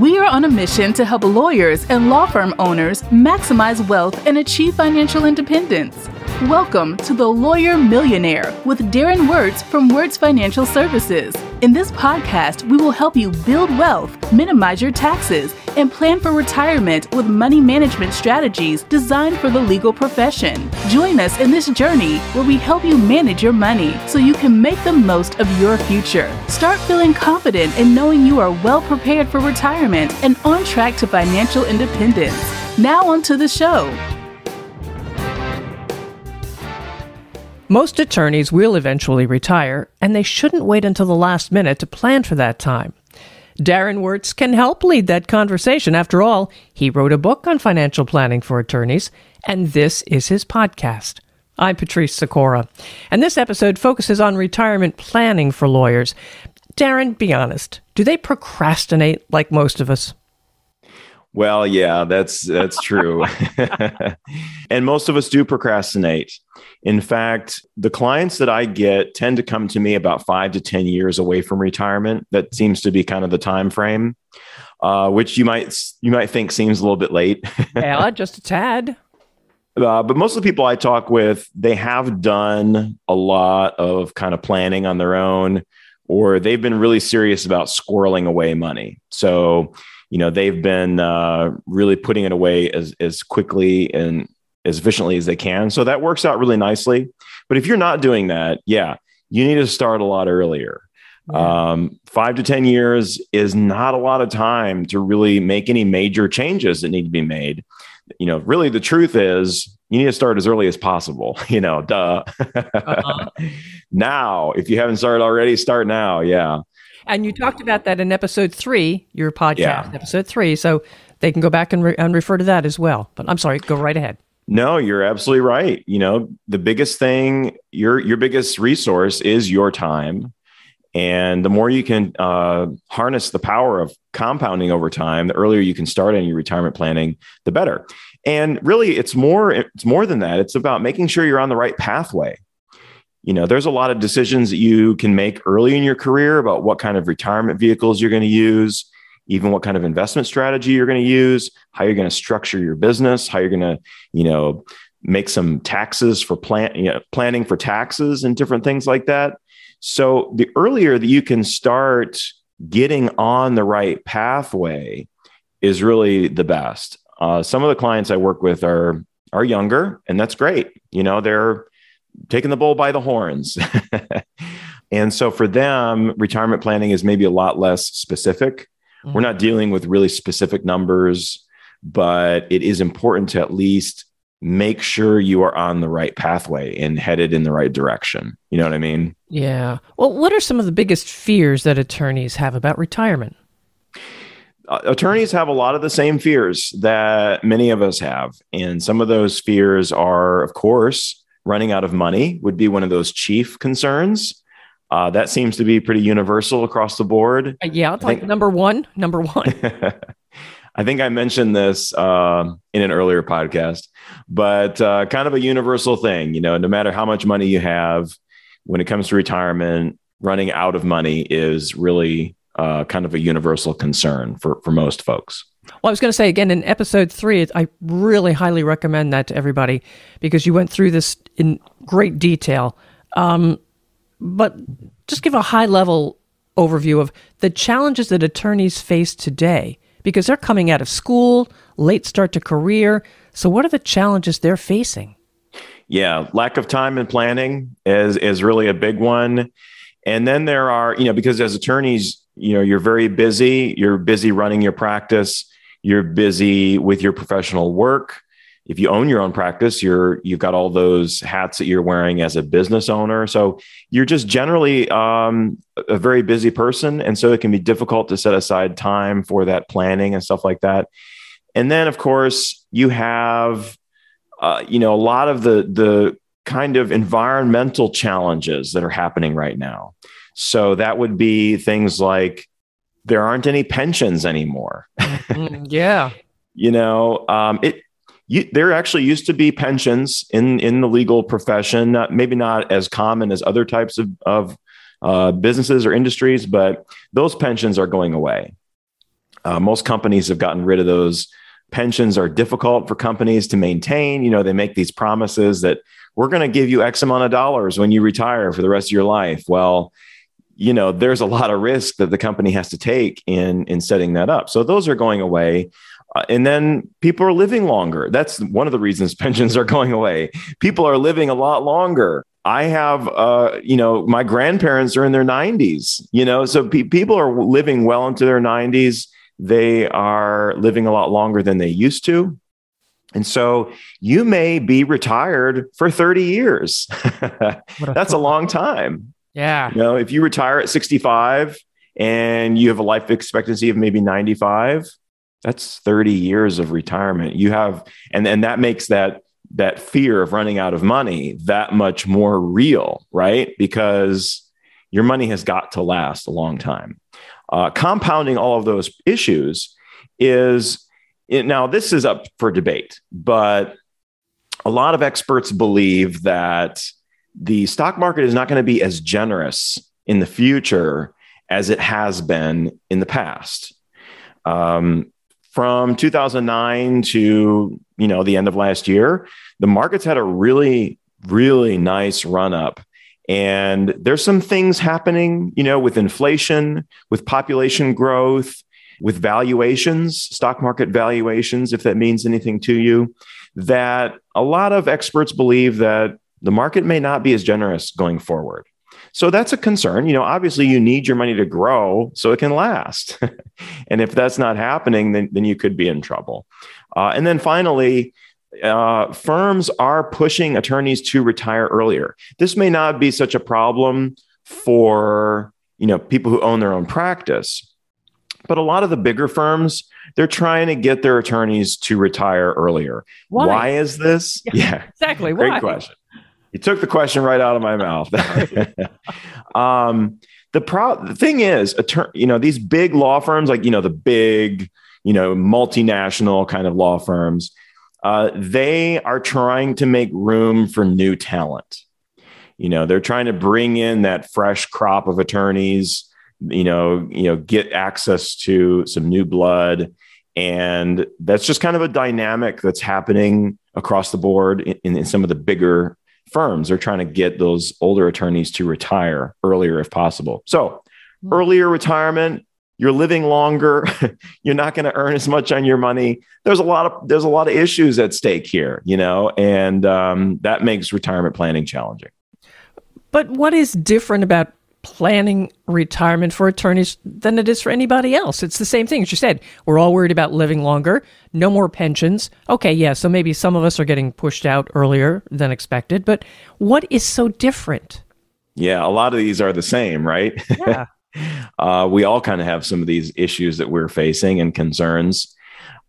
We are on a mission to help lawyers and law firm owners maximize wealth and achieve financial independence. Welcome to The Lawyer Millionaire with Darren Wurz from Wurz Financial Services. In this podcast, we will help you build wealth, minimize your taxes, and plan for retirement with money management strategies designed for the legal profession. Join us in this journey where we help you manage your money so you can make the most of your future. Start feeling confident in knowing you are well prepared for retirement and on track to financial independence. Now, on to the show. Most attorneys will eventually retire, and they shouldn't wait until the last minute to plan for that time. Darren Wurz can help lead that conversation. After all, he wrote a book on financial planning for attorneys, and this is his podcast. I'm Patrice Sikora, and this episode focuses on retirement planning for lawyers. Darren, be honest, do they procrastinate like most of us? Well, yeah, that's that's true. and most of us do procrastinate. In fact, the clients that I get tend to come to me about 5 to 10 years away from retirement. That seems to be kind of the time frame. Uh, which you might you might think seems a little bit late. yeah, just a tad. Uh, but most of the people I talk with, they have done a lot of kind of planning on their own, or they've been really serious about squirreling away money. So you know they've been uh, really putting it away as as quickly and as efficiently as they can. So that works out really nicely. But if you're not doing that, yeah, you need to start a lot earlier. Um, five to 10 years is not a lot of time to really make any major changes that need to be made. You know, really, the truth is you need to start as early as possible. You know, duh. uh-huh. now, if you haven't started already, start now. Yeah. And you talked about that in episode three, your podcast, yeah. episode three. So they can go back and, re- and refer to that as well. But I'm sorry, go right ahead. No, you're absolutely right. You know, the biggest thing, your your biggest resource is your time. And the more you can uh, harness the power of compounding over time, the earlier you can start on your retirement planning, the better. And really, it's more it's more than that. It's about making sure you're on the right pathway you know there's a lot of decisions that you can make early in your career about what kind of retirement vehicles you're going to use even what kind of investment strategy you're going to use how you're going to structure your business how you're going to you know make some taxes for plan you know, planning for taxes and different things like that. So the earlier that you can start getting on the right pathway is really the best. Uh, some of the clients i work with are are younger and that's great. You know they're taking the bull by the horns. and so for them, retirement planning is maybe a lot less specific. Mm-hmm. We're not dealing with really specific numbers, but it is important to at least make sure you are on the right pathway and headed in the right direction. You know what I mean? Yeah. Well, what are some of the biggest fears that attorneys have about retirement? Uh, attorneys have a lot of the same fears that many of us have. And some of those fears are, of course, running out of money would be one of those chief concerns. Uh, that seems to be pretty universal across the board. Uh, yeah, it's like number one. Number one. I think I mentioned this uh, in an earlier podcast, but uh, kind of a universal thing. You know, no matter how much money you have, when it comes to retirement, running out of money is really uh, kind of a universal concern for for most folks. Well, I was going to say again in episode three, I really highly recommend that to everybody because you went through this in great detail. Um, but just give a high level overview of the challenges that attorneys face today because they're coming out of school, late start to career. So, what are the challenges they're facing? Yeah, lack of time and planning is is really a big one. And then there are, you know, because as attorneys, you know, you're very busy, you're busy running your practice you're busy with your professional work. If you own your own practice you're you've got all those hats that you're wearing as a business owner. So you're just generally um, a very busy person. And so it can be difficult to set aside time for that planning and stuff like that. And then of course you have uh, you know a lot of the the kind of environmental challenges that are happening right now. So that would be things like there aren't any pensions anymore. mm, yeah. You know, um, it, you, there actually used to be pensions in, in the legal profession, not, maybe not as common as other types of, of uh, businesses or industries, but those pensions are going away. Uh, most companies have gotten rid of those. Pensions are difficult for companies to maintain. You know, they make these promises that we're going to give you X amount of dollars when you retire for the rest of your life. Well, you know, there's a lot of risk that the company has to take in in setting that up. So those are going away. Uh, and then people are living longer. That's one of the reasons pensions are going away. People are living a lot longer. I have, uh, you know, my grandparents are in their 90s, you know, so pe- people are living well into their 90s. They are living a lot longer than they used to. And so you may be retired for 30 years. That's a long time. Yeah. You know, if you retire at 65 and you have a life expectancy of maybe 95, that's 30 years of retirement. You have and and that makes that that fear of running out of money that much more real, right? Because your money has got to last a long time. Uh, compounding all of those issues is it, now this is up for debate, but a lot of experts believe that the stock market is not going to be as generous in the future as it has been in the past. Um, from 2009 to you know the end of last year, the markets had a really really nice run up and there's some things happening you know with inflation with population growth with valuations, stock market valuations, if that means anything to you, that a lot of experts believe that the market may not be as generous going forward. So that's a concern. You know, obviously you need your money to grow so it can last. and if that's not happening, then, then you could be in trouble. Uh, and then finally, uh, firms are pushing attorneys to retire earlier. This may not be such a problem for you know people who own their own practice, but a lot of the bigger firms, they're trying to get their attorneys to retire earlier. Why, Why is this? Yeah, yeah. exactly. Great Why? question. You took the question right out of my mouth. um, the pro- the thing is, attorney, you know, these big law firms, like you know, the big, you know, multinational kind of law firms, uh, they are trying to make room for new talent. You know, they're trying to bring in that fresh crop of attorneys you know, you know, get access to some new blood. And that's just kind of a dynamic that's happening across the board in, in some of the bigger firms. They're trying to get those older attorneys to retire earlier if possible. So, hmm. earlier retirement, you're living longer, you're not going to earn as much on your money. There's a lot of there's a lot of issues at stake here, you know, and um, that makes retirement planning challenging. But what is different about planning retirement for attorneys than it is for anybody else. It's the same thing. As you said, we're all worried about living longer, no more pensions. Okay, yeah, so maybe some of us are getting pushed out earlier than expected, but what is so different? Yeah, a lot of these are the same, right? Yeah. uh, we all kind of have some of these issues that we're facing and concerns.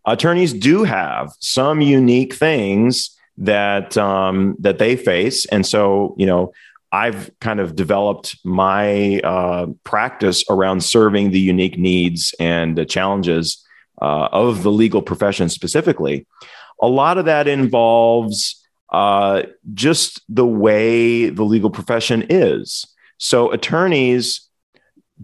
Attorneys do have some unique things that um, that they face, and so you know I've kind of developed my uh, practice around serving the unique needs and challenges uh, of the legal profession specifically. A lot of that involves uh, just the way the legal profession is. So attorneys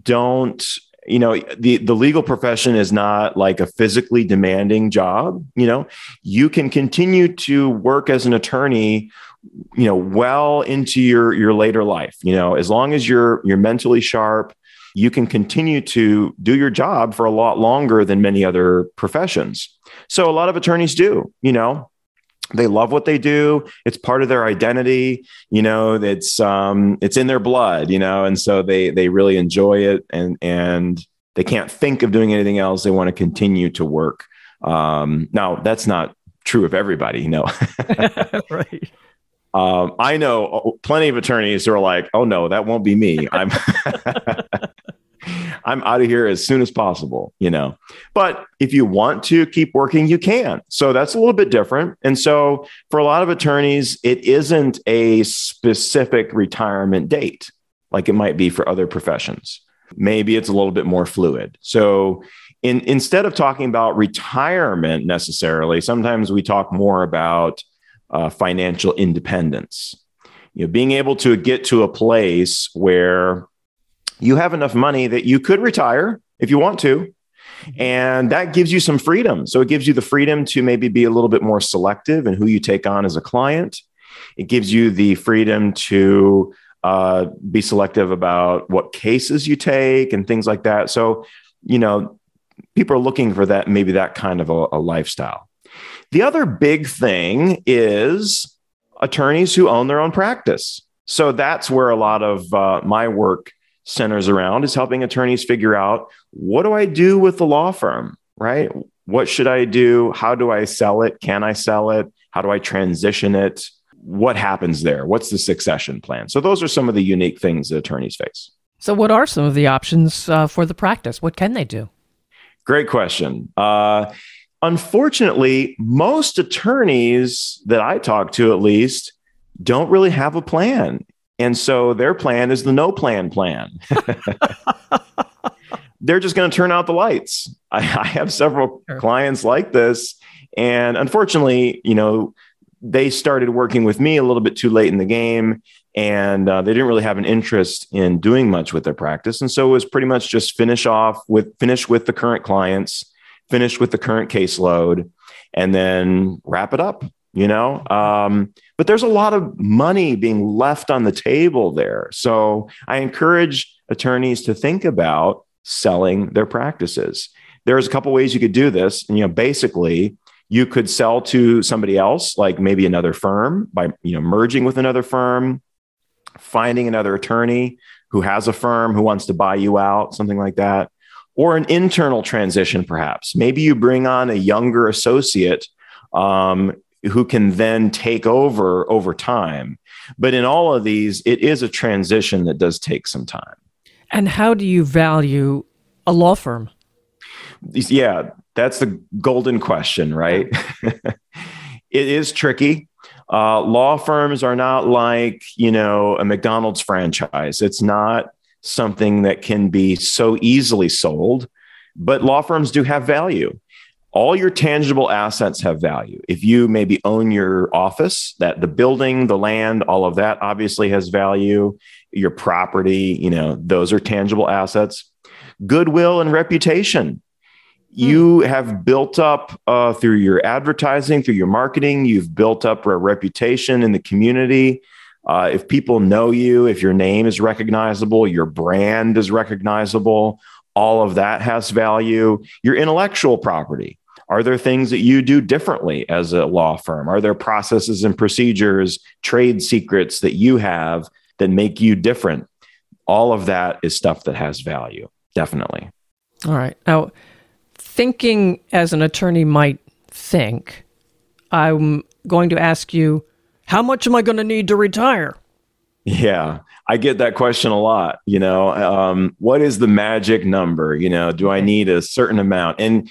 don't you know the the legal profession is not like a physically demanding job you know you can continue to work as an attorney you know well into your your later life you know as long as you're you're mentally sharp you can continue to do your job for a lot longer than many other professions. So a lot of attorneys do you know they love what they do. It's part of their identity you know it's um it's in their blood you know and so they they really enjoy it and and they can't think of doing anything else. They want to continue to work. Um now that's not true of everybody you know. Right um, I know plenty of attorneys who are like, "Oh no, that won't be me. I'm I'm out of here as soon as possible." You know, but if you want to keep working, you can. So that's a little bit different. And so for a lot of attorneys, it isn't a specific retirement date like it might be for other professions. Maybe it's a little bit more fluid. So in, instead of talking about retirement necessarily, sometimes we talk more about uh, financial independence. You know, being able to get to a place where you have enough money that you could retire if you want to, And that gives you some freedom. So it gives you the freedom to maybe be a little bit more selective in who you take on as a client. It gives you the freedom to uh, be selective about what cases you take and things like that. So, you know, people are looking for that, maybe that kind of a, a lifestyle. The other big thing is attorneys who own their own practice. So that's where a lot of uh, my work centers around is helping attorneys figure out what do I do with the law firm, right? What should I do? How do I sell it? Can I sell it? How do I transition it? What happens there? What's the succession plan? So, those are some of the unique things that attorneys face. So, what are some of the options uh, for the practice? What can they do? Great question. Uh, unfortunately, most attorneys that I talk to, at least, don't really have a plan. And so their plan is the no plan plan. They're just going to turn out the lights. I, I have several sure. clients like this. And unfortunately, you know, they started working with me a little bit too late in the game and uh, they didn't really have an interest in doing much with their practice and so it was pretty much just finish off with finish with the current clients finish with the current caseload and then wrap it up you know? Um, but there's a lot of money being left on the table there. So i encourage attorneys to think about selling their practices. There's a couple ways you could do this. And you know basically you could sell to somebody else like maybe another firm by you know merging with another firm finding another attorney who has a firm who wants to buy you out something like that or an internal transition perhaps maybe you bring on a younger associate um, who can then take over over time. But in all of these, it is a transition that does take some time. And how do you value a law firm? Yeah, that's the golden question, right? it is tricky. Uh, law firms are not like, you know, a McDonald's franchise. It's not something that can be so easily sold, but law firms do have value all your tangible assets have value. If you maybe own your office, that the building, the land, all of that obviously has value. Your property, you know, those are tangible assets. Goodwill and reputation. You hmm. have built up uh, through your advertising, through your marketing, you've built up a reputation in the community. Uh, if people know you, if your name is recognizable, your brand is recognizable, all of that has value. Your intellectual property. Are there things that you do differently as a law firm? Are there processes and procedures, trade secrets that you have that make you different? All of that is stuff that has value, definitely. All right. Now, thinking as an attorney might think, I'm going to ask you, how much am I going to need to retire? Yeah, I get that question a lot. You know, um, what is the magic number? You know, do I need a certain amount? And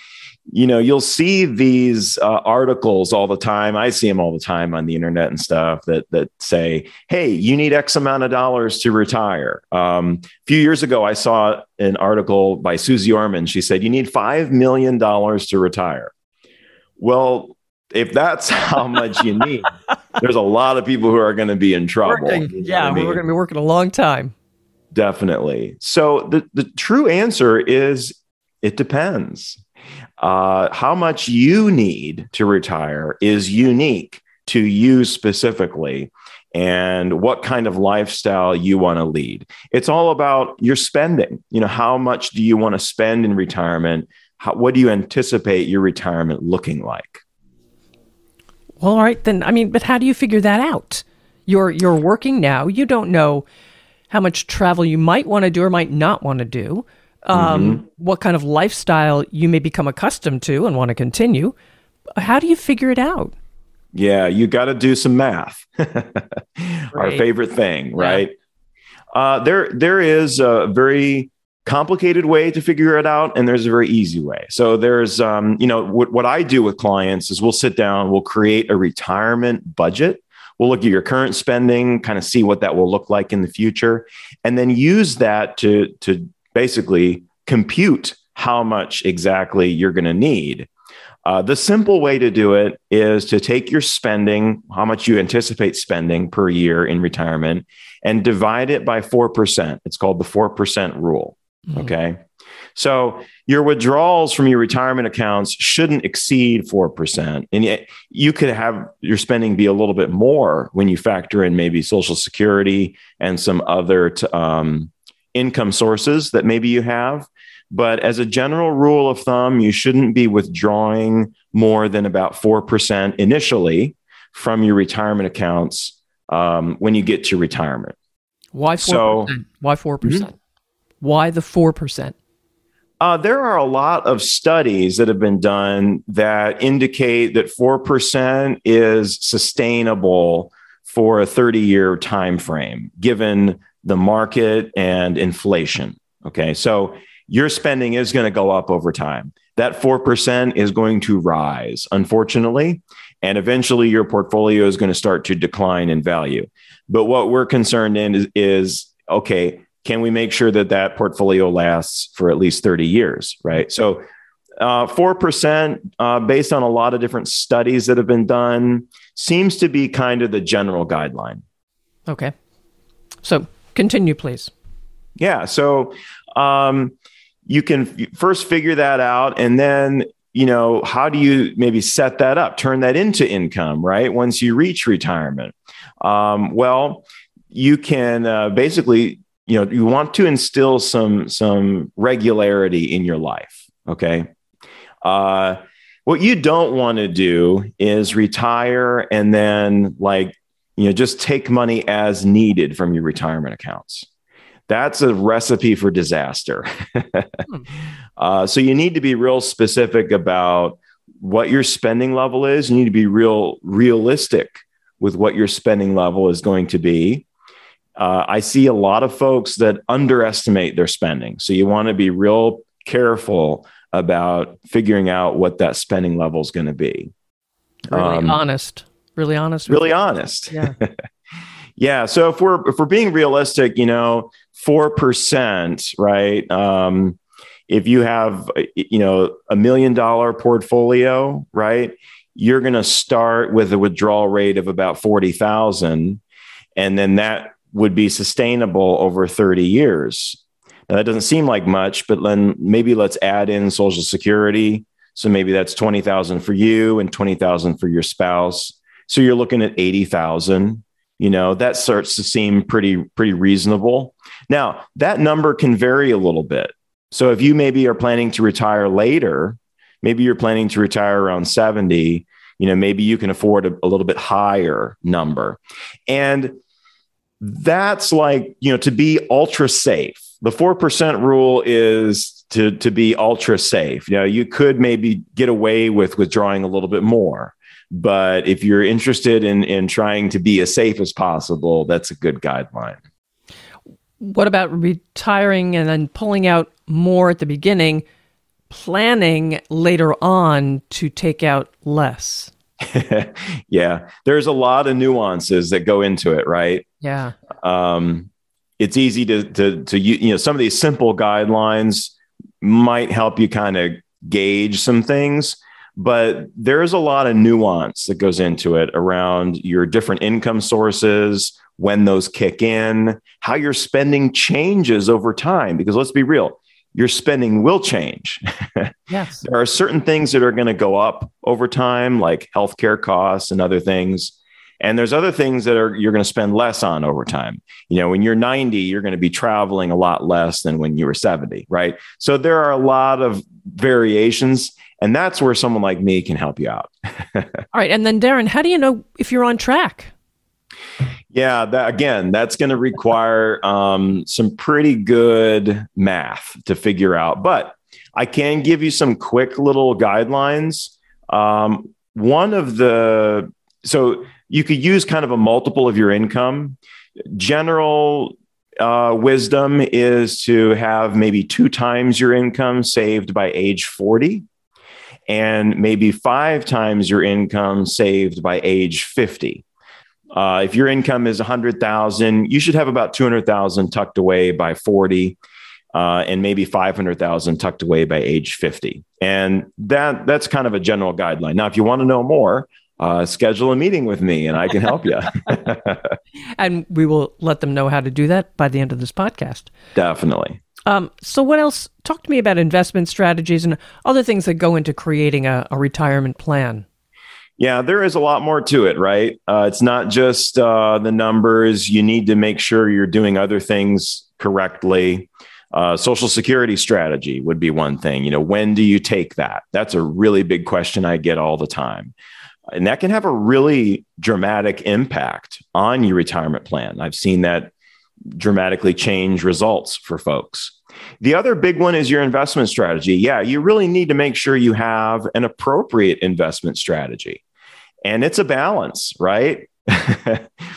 you know you'll see these uh, articles all the time i see them all the time on the internet and stuff that that say hey you need x amount of dollars to retire um, a few years ago i saw an article by Suze Orman she said you need $5 million to retire well if that's how much you need there's a lot of people who are going to be in trouble working, yeah I mean? we're going to be working a long time definitely so the, the true answer is it depends uh, how much you need to retire is unique to you specifically and what kind of lifestyle you want to lead. It's all about your spending. You know, how much do you want to spend in retirement? How, what do you anticipate your retirement looking like? Well, all right then. I mean, but how do you figure that out? You're you're working now. You don't know how much travel you might want to do or might not want to do um, mm-hmm. what kind of lifestyle you may become accustomed to and want to continue. How do you figure it out? Yeah, you got to do some math. Our favorite thing, right? Yeah. Uh, there, there is a very complicated way to figure it out, and there's a very easy way. So there's, um, you know, what, what I do with clients is we'll sit down, we'll create a retirement budget. We'll look at your current spending, kind of see what that will look like in the future, and then use that to to basically compute how much exactly you're going to need. Uh, the simple way to do it is to take your spending, how much you anticipate spending per year in retirement, and divide it by 4%. It's called the 4% rule. Mm-hmm. Okay. So your withdrawals from your retirement accounts shouldn't exceed 4%. And yet you could have your spending be a little bit more when you factor in maybe Social Security and some other t- um, income sources that maybe you have. But as a general rule of thumb, you shouldn't be withdrawing more than about 4% initially from your retirement accounts um, when you get to retirement. Why 4%? So, Why 4%? percent mm hmm Why the 4%? Uh, there are a lot of studies that have been done that indicate that 4% is sustainable for a 30 year time frame given the market and inflation okay? So your spending is going to go up over time. That 4% is going to rise unfortunately and eventually your portfolio is going to start to decline in value. But what we're concerned in is, is okay can we make sure that that portfolio lasts for at least 30 years, right? So, uh, 4%, uh, based on a lot of different studies that have been done, seems to be kind of the general guideline. Okay. So, continue, please. Yeah. So, um, you can first figure that out and then you know how do you maybe set that up turn that into income right once you reach retirement um, well you can uh, basically you know you want to instill some some regularity in your life okay? Uh what you don't want to do is retire and then like you know just take money as needed from your retirement accounts. That's a recipe for disaster. Hmm. uh, so you need to be real specific about what your spending level is. You need to be real realistic with what your spending level is going to be uh, I see a lot of folks that underestimate their spending. So you want to be real careful about figuring out what that spending level is going to be. Really um, honest. Really honest. Really honest. Yeah. yeah. So if we're if we're being realistic, you know, four percent, right? Um, if you have you know a million dollar portfolio, right? You're going to start with a withdrawal rate of about forty thousand, and then that would be sustainable over 30 years. Now, that doesn't seem like much, but then maybe let's add in Social Security. So maybe that's 20,000 for you and 20,000 for your spouse. So you're looking at 80,000. You know, that starts to seem pretty pretty reasonable. Now, that number can vary a little bit. So if you maybe are planning to retire later, maybe you're planning to retire around 70, you know, maybe you can afford a, a little bit higher number. And that's like, you know, to be ultra safe. The 4% rule is to, to be ultra safe. You know, you could maybe get away with withdrawing a little bit more. But if you're interested in, in trying to be as safe as possible, that's a good guideline. What about retiring and then pulling out more at the beginning, planning later on to take out less? yeah, there's a lot of nuances that go into it, right? Yeah. Um, it's easy to to to you know some of these simple guidelines might help you kind of gauge some things, but there's a lot of nuance that goes into it around your different income sources, when those kick in, how your spending changes over time. Because let's be real, your spending will change. Yes. there are certain things that are going to go up over time, like healthcare costs and other things. And there's other things that are you're going to spend less on over time. You know, when you're 90, you're going to be traveling a lot less than when you were 70, right? So there are a lot of variations, and that's where someone like me can help you out. All right, and then Darren, how do you know if you're on track? Yeah, that, again, that's going to require um, some pretty good math to figure out. But I can give you some quick little guidelines. Um, one of the, so you could use kind of a multiple of your income. General uh, wisdom is to have maybe two times your income saved by age 40 and maybe five times your income saved by age 50. Uh, if your income is 100,000, you should have about 200,000 tucked away by 40 uh, and maybe 500,000 tucked away by age 50. And that that's kind of a general guideline. Now, if you want to know more, uh, schedule a meeting with me and I can help you. and we will let them know how to do that by the end of this podcast. Definitely. Um, so, what else? Talk to me about investment strategies and other things that go into creating a, a retirement plan. Yeah, there is a lot more to it, right? Uh, it's not just uh, the numbers. You need to make sure you're doing other things correctly. Uh, social security strategy would be one thing. You know, when do you take that? That's a really big question I get all the time. And that can have a really dramatic impact on your retirement plan. I've seen that dramatically change results for folks. The other big one is your investment strategy. Yeah, you really need to make sure you have an appropriate investment strategy. And it's a balance, right?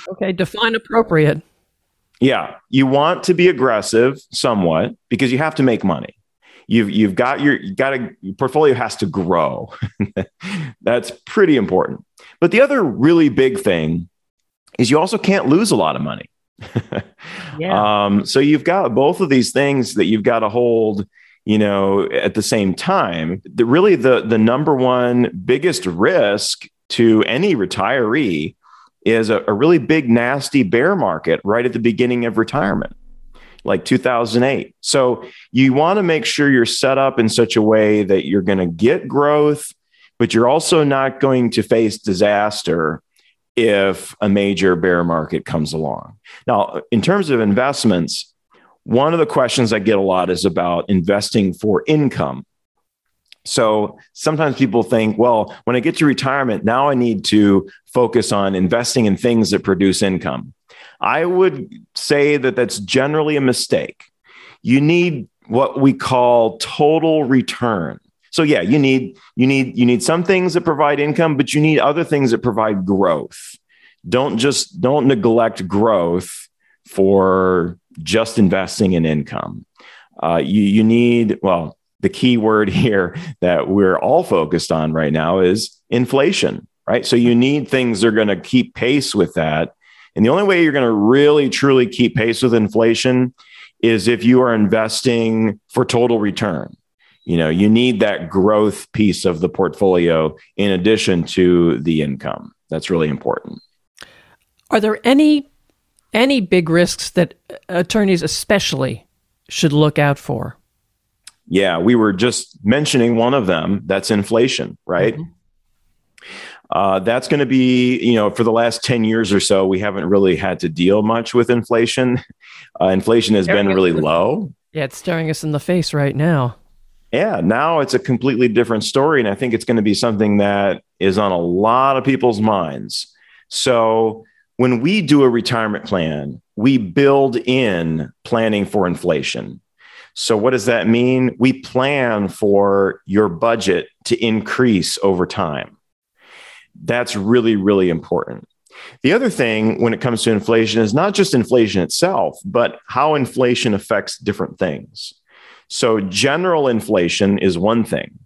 okay, define appropriate. Yeah, you want to be aggressive somewhat because you have to make money. You've you've got your you got a your portfolio has to grow. That's pretty important. But the other really big thing is you also can't lose a lot of money. yeah. Um, so you've got both of these things that you've got to hold, you know, at the same time. The really the the number one biggest risk to any retiree is a, a really big nasty bear market right at the beginning of retirement like 2008. So you want to make sure you're set up in such a way that you're going to get growth, but you're also not going to face disaster if a major bear market comes along. Now, in terms of investments, one of the questions I get a lot is about investing for income. So sometimes people think, well, when I get to retirement, now I need to focus on investing in things that produce income. I would say that that's generally a mistake. You need what we call total return. So yeah, you need you need you need some things that provide income, but you need other things that provide growth. Don't just don't neglect growth for just investing in income. Uh, you you need well the key word here that we're all focused on right now is inflation, right? So you need things that are going to keep pace with that. And the only way you're going to really truly keep pace with inflation is if you are investing for total return. You know, you need that growth piece of the portfolio in addition to the income. That's really important. Are there any any big risks that attorneys especially should look out for? Yeah, we were just mentioning one of them. That's inflation, right? Mm-hmm. Uh, that's going to be, you know, for the last 10 years or so, we haven't really had to deal much with inflation. Uh, inflation has been really low. Yeah, it's staring us in the face right now. Yeah, now it's a completely different story. And I think it's going to be something that is on a lot of people's minds. So when we do a retirement plan, we build in planning for inflation. So, what does that mean? We plan for your budget to increase over time. That's really, really important. The other thing when it comes to inflation is not just inflation itself, but how inflation affects different things. So, general inflation is one thing,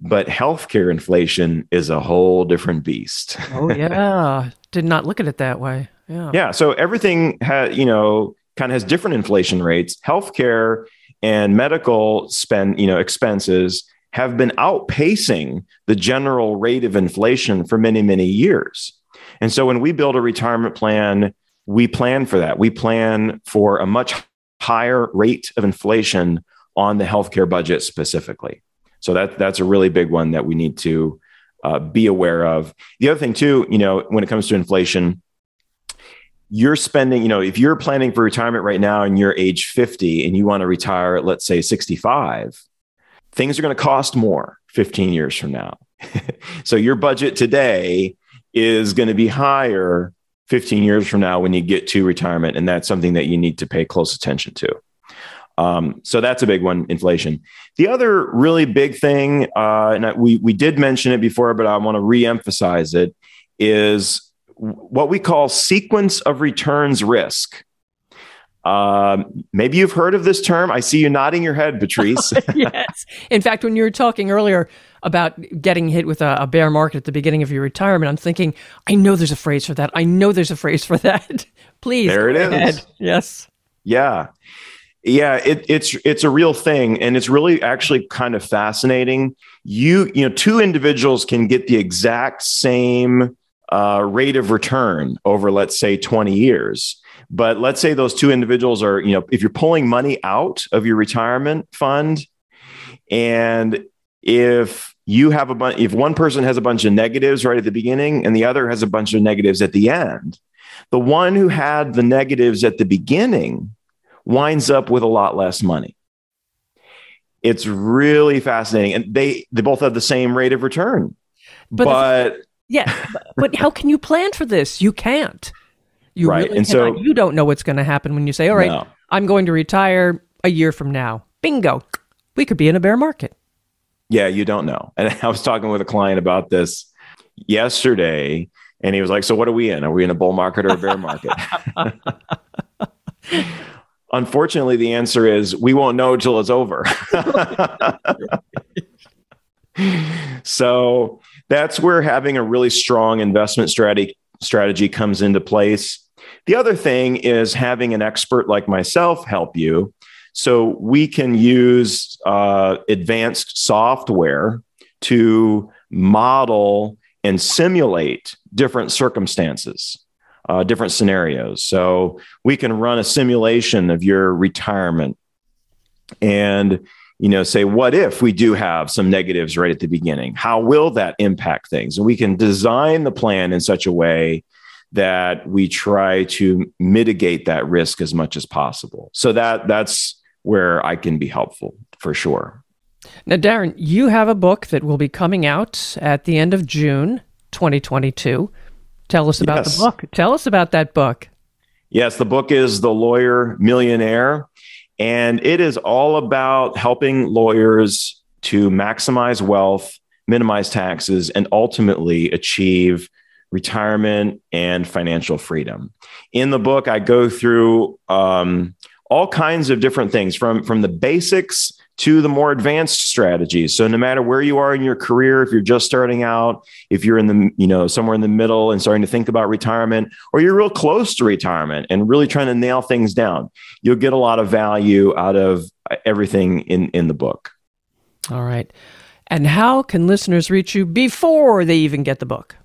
but healthcare inflation is a whole different beast. oh, yeah. Did not look at it that way. Yeah. Yeah. So, everything has, you know, kind of has different inflation rates. Healthcare and medical spend, you know, expenses have been outpacing the general rate of inflation for many, many years. And so when we build a retirement plan, we plan for that. We plan for a much higher rate of inflation on the healthcare budget specifically. So that that's a really big one that we need to uh, be aware of. The other thing too, you know, when it comes to inflation, you're spending, you know, if you're planning for retirement right now and you're age 50 and you want to retire at, let's say, 65, things are going to cost more 15 years from now. so your budget today is going to be higher 15 years from now when you get to retirement. And that's something that you need to pay close attention to. Um, so that's a big one, inflation. The other really big thing, uh, and we, we did mention it before, but I want to reemphasize it, is what we call sequence of returns risk. Um, maybe you've heard of this term. I see you nodding your head, Patrice. yes. In fact, when you were talking earlier about getting hit with a, a, bear market at the beginning of your retirement, I'm thinking, I know there's a phrase for that. I know there's a phrase for that. Please. There it is. Ahead. Yes. Yeah. Yeah, it, it's it's a real thing, and it's really actually kind of fascinating. You you know, two individuals can get the exact same uh, rate of return over, let's say, 20 years. But let's say those two individuals are, you know, if you're pulling money out of your retirement fund, and if you have a bunch, if one person has a bunch of negatives right at the beginning and the other has a bunch of negatives at the end, the one who had the negatives at the beginning winds up with a lot less money. It's really fascinating. And they, they both have the same rate of return. But, but yeah, but how can you plan for this? You can't. You right. Really and cannot. so you don't know what's going to happen when you say, all right, No. I'm going to retire a year from now. Bingo. We could be in a bear market. Yeah, you don't know. And I was talking with a client about this yesterday, and he was like, So, what are we in? Are we in a bull market or a bear market? Unfortunately, the answer is we won't know until it's over. so, that's where having a really strong investment strategy, strategy comes into place. The other thing is having an expert like myself help you. So we can use uh, advanced software to model and simulate different circumstances, uh, different scenarios. So we can run a simulation of your retirement and you know say what if we do have some negatives right at the beginning how will that impact things and we can design the plan in such a way that we try to mitigate that risk as much as possible so that that's where i can be helpful for sure Now, Darren, you have a book that will be coming out at the end of June 2022. Tell us about Yes. the book. Tell us about that book. Yes, the book is The Lawyer Millionaire, and it is all about helping lawyers to maximize wealth, minimize taxes, and ultimately achieve retirement and financial freedom. In the book, I go through um, all kinds of different things from, from the basics to the more advanced strategies. So no matter where you are in your career, if you're just starting out, if you're in the, you know, somewhere in the middle and starting to think about retirement, or you're real close to retirement and really trying to nail things down, you'll get a lot of value out of everything in, in the book. All right. And how can listeners reach you before they even get the book?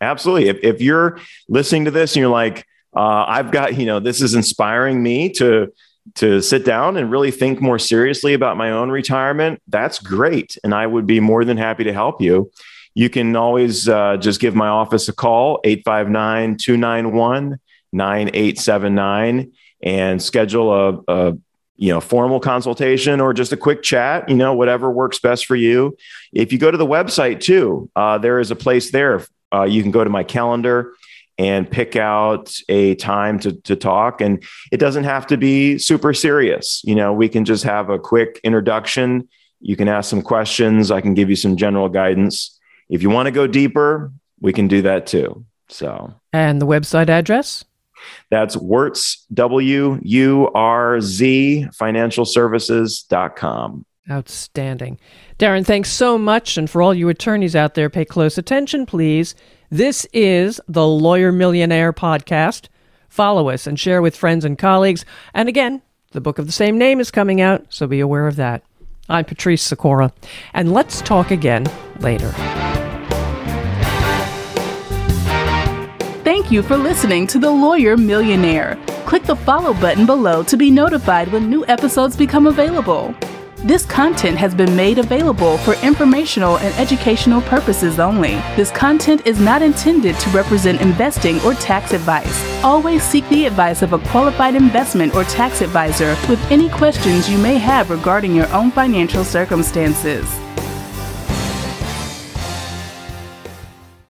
Absolutely. If, if you're listening to this and you're like, uh, I've got, you know, this is inspiring me to to sit down and really think more seriously about my own retirement, that's great. And I would be more than happy to help you. You can always uh, just give my office a call, 859 291 9879, and schedule a, a you know formal consultation or just a quick chat you know whatever works best for you if you go to the website too uh, there is a place there uh, you can go to my calendar and pick out a time to, to talk and it doesn't have to be super serious you know we can just have a quick introduction you can ask some questions i can give you some general guidance if you want to go deeper we can do that too so And the website address? that's Wurz, W U R Z, financialservices.com. Outstanding. Darren, thanks so much. And for all you attorneys out there, pay close attention, please. This is the Lawyer Millionaire podcast. Follow us and share with friends and colleagues. And again, the book of the same name is coming out, so be aware of that. I'm Patrice Sikora, and let's talk again later. Thank you for listening to The Lawyer Millionaire. Click the follow button below to be notified when new episodes become available. This content has been made available for informational and educational purposes only. This content is not intended to represent investing or tax advice. Always seek the advice of a qualified investment or tax advisor with any questions you may have regarding your own financial circumstances.